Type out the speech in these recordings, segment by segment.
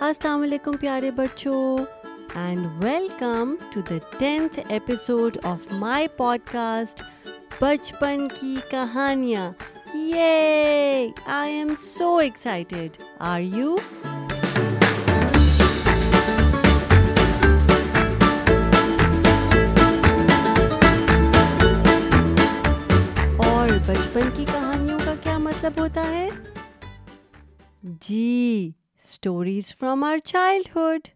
السلام علیکم پیارے بچوں and welcome to the tenth episode of my podcast بچپن کی کہانیاں یہ I am so excited are you اور بچپن کی کہانیوں کا کیا مطلب ہوتا ہے؟ جی اسٹوریز فرام آر چائلڈہڈ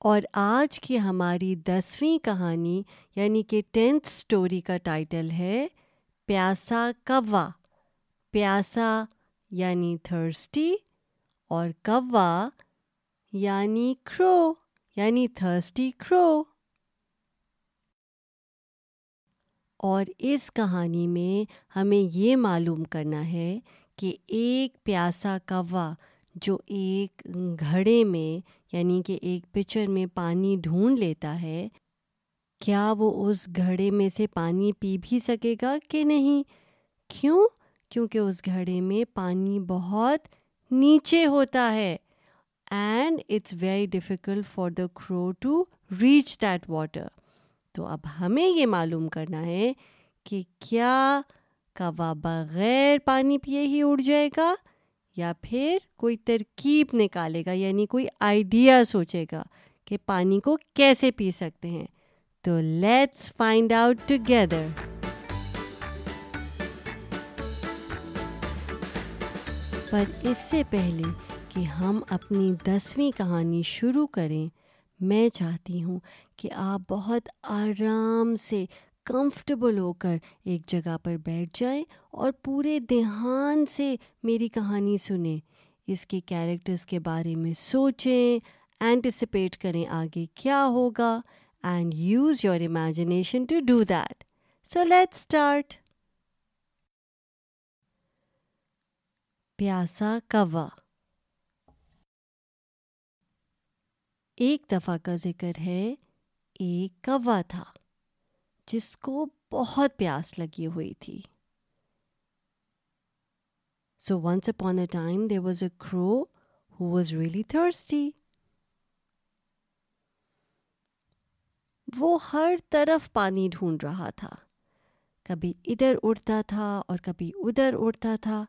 اور آج کی ہماری دسویں کہانی یعنی کہ ٹینتھ اسٹوری کا ٹائٹل ہے، پیاسا کوا۔ پیاسا یعنی تھرسٹی اور کوا یعنی کرو یعنی تھرسٹی کرو اور اس کہانی میں ہمیں یہ معلوم کرنا ہے کہ ایک پیاسا کوا جو ایک گھڑے میں یعنی کہ ایک پچر میں پانی ڈھونڈ لیتا ہے، کیا وہ اس گھڑے میں سے پانی پی بھی سکے گا کہ نہیں؟ کیوں؟ کیونکہ اس گھڑے میں پانی بہت نیچے ہوتا ہے and it's very difficult for the crow to reach that water تو اب ہمیں یہ معلوم کرنا ہے کہ کیا کوا بغیر پانی پیے ہی اڑ جائے گا یا پھر کوئی ترکیب نکالے گا یعنی کوئی آئیڈیا سوچے گا کہ پانی کو کیسے پی سکتے ہیں۔ تو لیٹس فائنڈ آؤٹ ٹوگیدر پر اس سے پہلے کہ ہم اپنی دسویں کہانی شروع کریں، میں چاہتی ہوں کہ آپ بہت آرام سے کمفرٹیبل ہو کر ایک جگہ پر بیٹھ جائیں اور پورے دھیان سے میری کہانی سنیں۔ اس کے کیریکٹرس کے بارے میں سوچیں اینٹیسپیٹ کریں آگے کیا ہوگا and use your imagination to do that so let start پیاسا کوا۔ ایک دفعہ کا ذکر ہے، ایک کوا تھا۔ جس کو بہت پیاس لگی ہوئی تھی۔ So once upon a time there was a crow who was really thirsty وہ ہر طرف پانی ڈھونڈ رہا تھا۔ کبھی ادھر اڑتا تھا اور کبھی ادھر اڑتا تھا،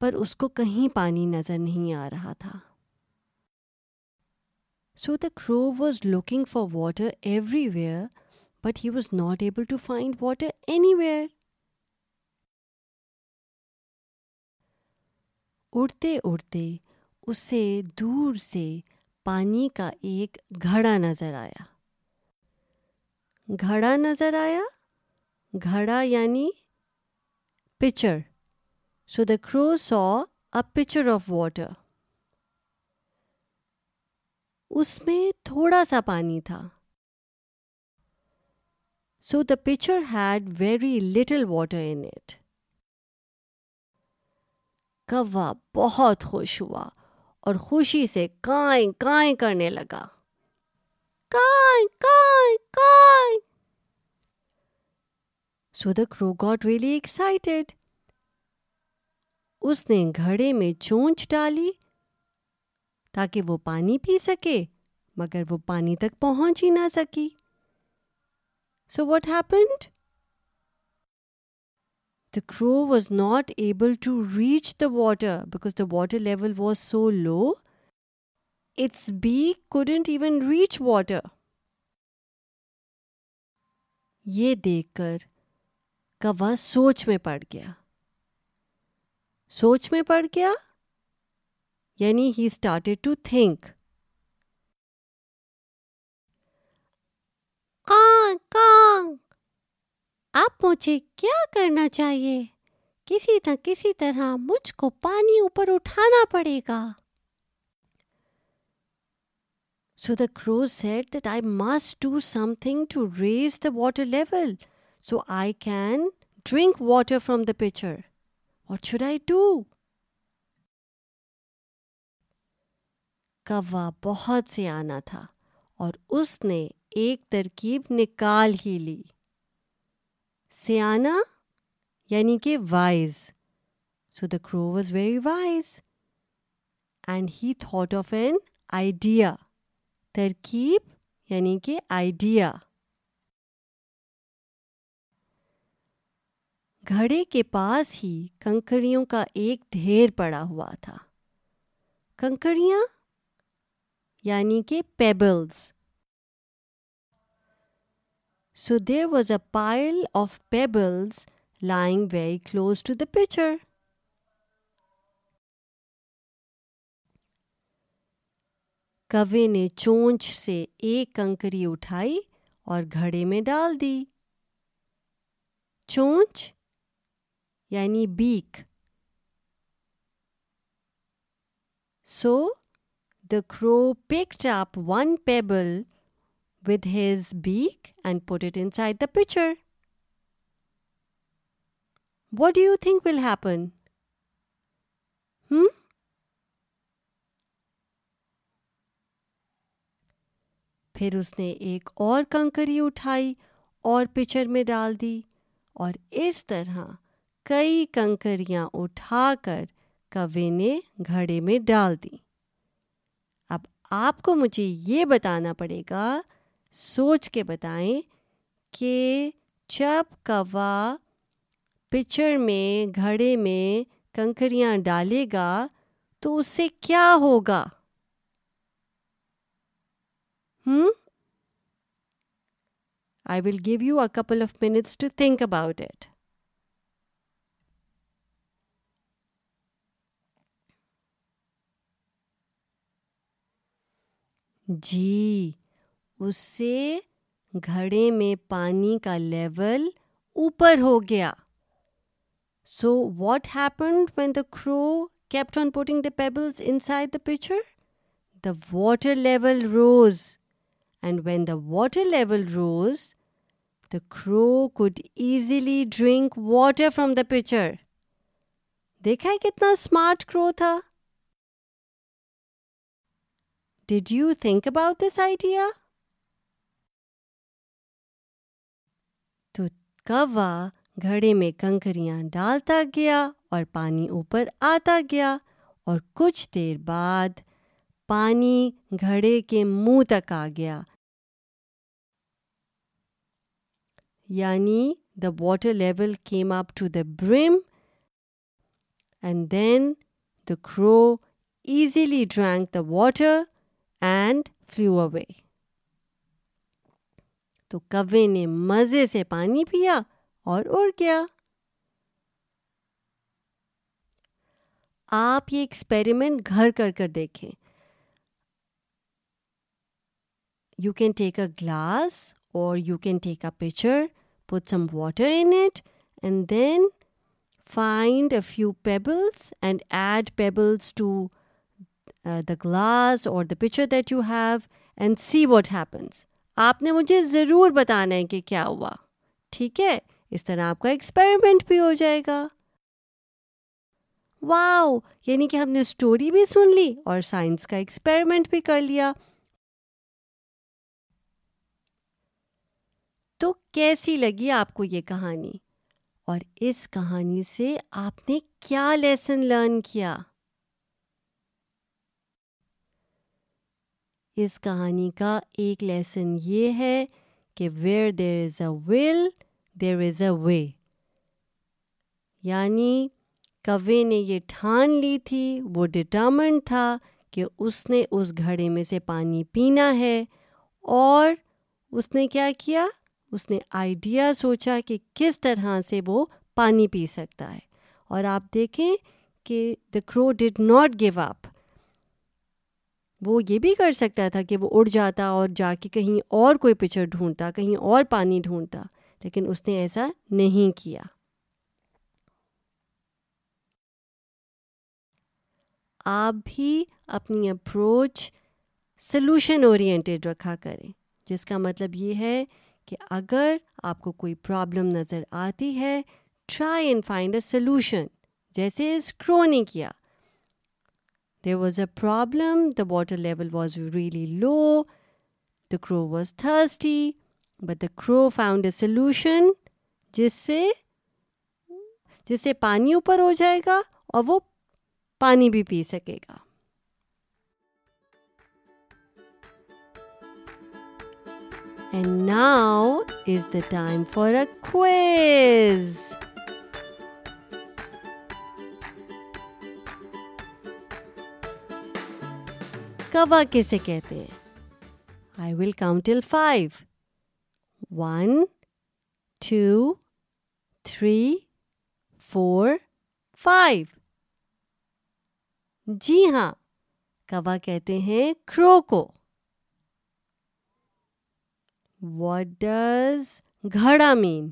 پر اس کو کہیں پانی نظر نہیں آ رہا تھا۔ So the crow was looking for water everywhere but he was not able to find water anywhere اڑتے اڑتے اسے دور سے پانی کا ایک گھڑا نظر آیا۔ گھڑا نظر آیا؟ گھڑا یعنی پچر سو دا کرو سو اے پچر آف واٹر اس میں تھوڑا سا پانی تھا۔ So the pitcher had very little water in it کوا بہت خوش ہوا اور خوشی سے کائیں کائیں کرنے لگا کائیں کائیں کائیں سو دا کرو گاٹ ریئلی ایکسائٹیڈ اس نے گھڑے میں چونچ ڈالی تاکہ وہ پانی پی سکے مگر وہ پانی تک پہنچ ہی نہ سکی سو what happened the crow was not able to reach the water because the water level was so low its beak couldn't even reach water یہ دیکھ کر کوا سوچ میں پڑ گیا سوچ میں پڑ گیا یعنی ہی اسٹارٹیڈ ٹو تھنک اب مجھے کیا کرنا چاہیے؟ کسی نہ کسی طرح مجھ کو پانی اوپر اٹھانا پڑے گا۔ So the crow said that I must do something to raise the water level so I can drink water from the pitcher what should I do کوا بہت سے آنا تھا اور اس نے ایک ترکیب نکال ہی لی۔ سیانا یعنی کہ wise so the crow was very wise and he thought of an idea ترکیب یعنی کہ آئیڈیا گھڑے کے پاس ہی کنکریوں کا ایک ڈھیر پڑا ہوا تھا۔ کنکریاں یعنی کہ pebbles so there was a pile of pebbles lying very close to the pitcher کوے نے چونچ سے ایک کنکری اٹھائی اور گھڑے میں ڈال دی چونچ یعنی beak so the crow picked up one pebble with his beak and put it inside the pitcher what do you think will happen پھر اس نے ایک اور کنکری اٹھائی اور پچر میں ڈال دی اور اس طرح کئی کنکریاں اٹھا کر کوے نے گھڑے میں ڈال دی اب آپ کو مجھے یہ بتانا پڑے گا سوچ کے بتائیں کہ جب کوا پچر میں، گھڑے میں کنکریاں ڈالے گا تو اس سے کیا ہوگا؟ ہوں I will give you a couple of minutes to think about it جی اس سے گھڑے میں پانی کا لیول اوپر ہو گیا۔ So what happened when the crow kept on putting the pebbles inside the pitcher the water level rose and when the water level rose the crow could easily drink water from the pitcher دیکھا ہے کتنا smart crow تھا۔ Did you think about this idea کوا گھڑے میں کنکریاں ڈالتا گیا اور پانی اوپر آتا گیا اور کچھ دیر بعد پانی گھڑے کے منہ تک آ گیا۔ یعنی the water level came up to the brim and then the crow easily drank the water and flew away تو کوے نے مزے سے پانی پیا اور اڑ گیا۔ آپ یہ ایکسپیریمنٹ گھر کر کر دیکھیں۔ You can take a glass اور you can take a pitcher put some water in it and then find a few pebbles and add pebbles to the glass اور the picture that you have and see what happens آپ نے مجھے ضرور بتانا ہے کہ کیا ہوا۔ ٹھیک ہے، اس طرح آپ کا ایکسپیریمنٹ بھی ہو جائے گا۔ واؤ یعنی کہ ہم نے اسٹوری بھی سن لی اور سائنس کا ایکسپیریمنٹ بھی کر لیا۔ تو کیسی لگی آپ کو یہ کہانی؟ اور اس کہانی سے آپ نے کیا لیسن لرن کیا؟ اس کہانی کا ایک لیسن یہ ہے کہ ویئر دیر از اے ول دیر از اے وے یعنی کوے نے یہ ٹھان لی تھی، وہ ڈٹرمنٹ تھا کہ اس نے اس گھڑے میں سے پانی پینا ہے اور اس نے کیا کیا؟ اس نے آئیڈیا سوچا کہ کس طرح سے وہ پانی پی سکتا ہے۔ اور آپ دیکھیں کہ دا کرو ڈڈ ناٹ گیو اپ وہ یہ بھی کر سکتا تھا کہ وہ اڑ جاتا اور جا کے کہیں اور کوئی پچر ڈھونڈتا، کہیں اور پانی ڈھونڈتا، لیکن اس نے ایسا نہیں کیا۔ آپ بھی اپنی اپروچ سلوشن اورینٹیڈ رکھا کریں، جس کا مطلب یہ ہے کہ اگر آپ کو کوئی پرابلم نظر آتی ہے try and find a solution جیسے اسکرو نے کیا۔ There was a problem the water level was really low the crow was thirsty but the کرو فاؤنڈ اے سلوشن جس سے پانی اوپر ہو جائے گا اور وہ پانی بھی پی سکے گا۔ And now is the time for کوا کیسے کہتے ہیں۔ I will count till five one two three four five جی ہاں کوا کہتے ہیں کرو کو۔ واٹ ڈز گھڑا مین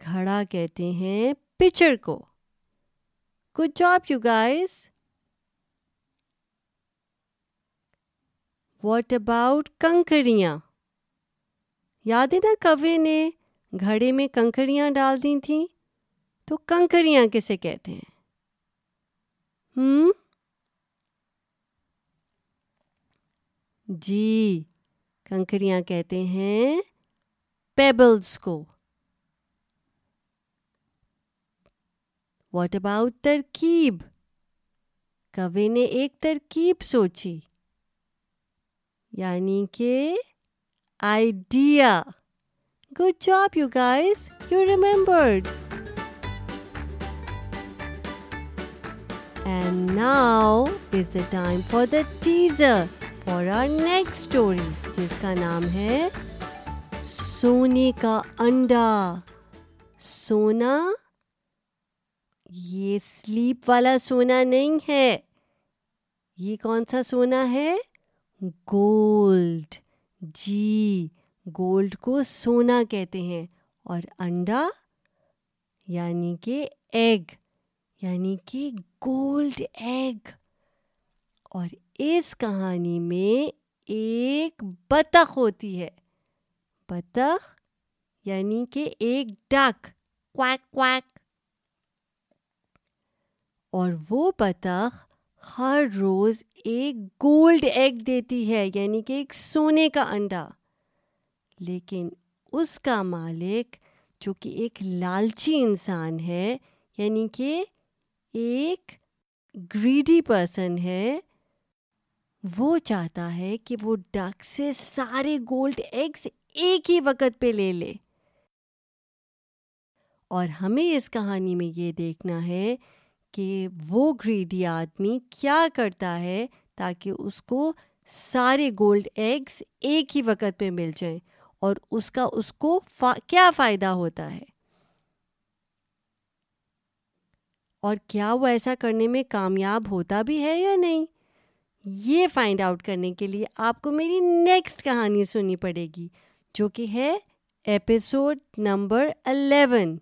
گھڑا کہتے ہیں پچر کو۔ Good job you guys what about کنکریاں یاد ہے نا کوے نے گھڑے میں کنکریاں ڈال دی تھیں تو کنکریاں کسے کہتے ہیں ہوں جی کنکریاں کہتے ہیں پیبلز کو واٹ اباؤٹ ترکیب کوے نے ایک ترکیب سوچی یعنی کہ idea good job you guys you remembered and now is the time for the teaser for our next story جس کا نام ہے سونے کا انڈا سونا یہ سلیپ والا سونا نہیں ہے یہ کون سا سونا ہے گولڈ۔ جی گولڈ کو سونا کہتے ہیں اور انڈا یعنی کہ ایگ یعنی کہ گولڈ ایگ۔ اور اس کہانی میں ایک بطخ ہوتی ہے۔ بطخ یعنی کہ ایک ڈاک۔ کویک کوک اور وہ بطخ ہر روز ایک گولڈ ایگ دیتی ہے یعنی کہ ایک سونے کا انڈا۔ لیکن اس کا مالک، جو کہ ایک لالچی انسان ہے یعنی کہ ایک گریڈی پرسن ہے، وہ چاہتا ہے کہ وہ ڈاک سے سارے گولڈ ایگز ایک ہی وقت پہ لے لے۔ اور ہمیں اس کہانی میں یہ دیکھنا ہے کہ وہ گریڈی آدمی کیا کرتا ہے تاکہ اس کو سارے گولڈ ایگز ایک ہی وقت پہ مل جائیں اور اس کا اس کو فا... کیا فائدہ ہوتا ہے؟ اور کیا وہ ایسا کرنے میں کامیاب ہوتا بھی ہے یا نہیں؟ یہ فائنڈ آؤٹ کرنے کے لیے آپ کو میری نیکسٹ کہانی سننی پڑے گی، جو کہ ہے ایپیسوڈ نمبر الیون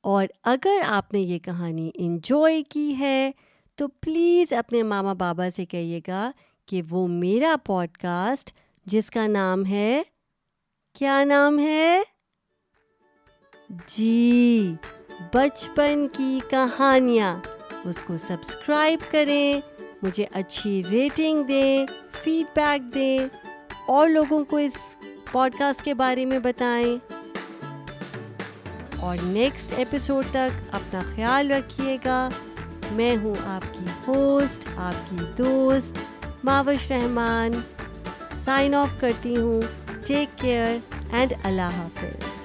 اور اگر آپ نے یہ کہانی انجوائے کی ہے، تو پلیز اپنے ماما بابا سے کہیے گا کہ وہ میرا پوڈ کاسٹ جس کا نام ہے، کیا نام ہے؟ جی بچپن کی کہانیاں۔ اس کو سبسکرائب کریں، مجھے اچھی ریٹنگ دیں فیڈ بیک دیں اور لوگوں کو اس پوڈ کاسٹ کے بارے میں بتائیں۔ اور نیکسٹ ایپیسوڈ تک اپنا خیال رکھیے گا۔ میں ہوں آپ کی ہوسٹ آپ کی دوست ماوش رحمان۔ سائن آف کرتی ہوں۔ ٹیک کیئر اینڈ اللہ حافظ۔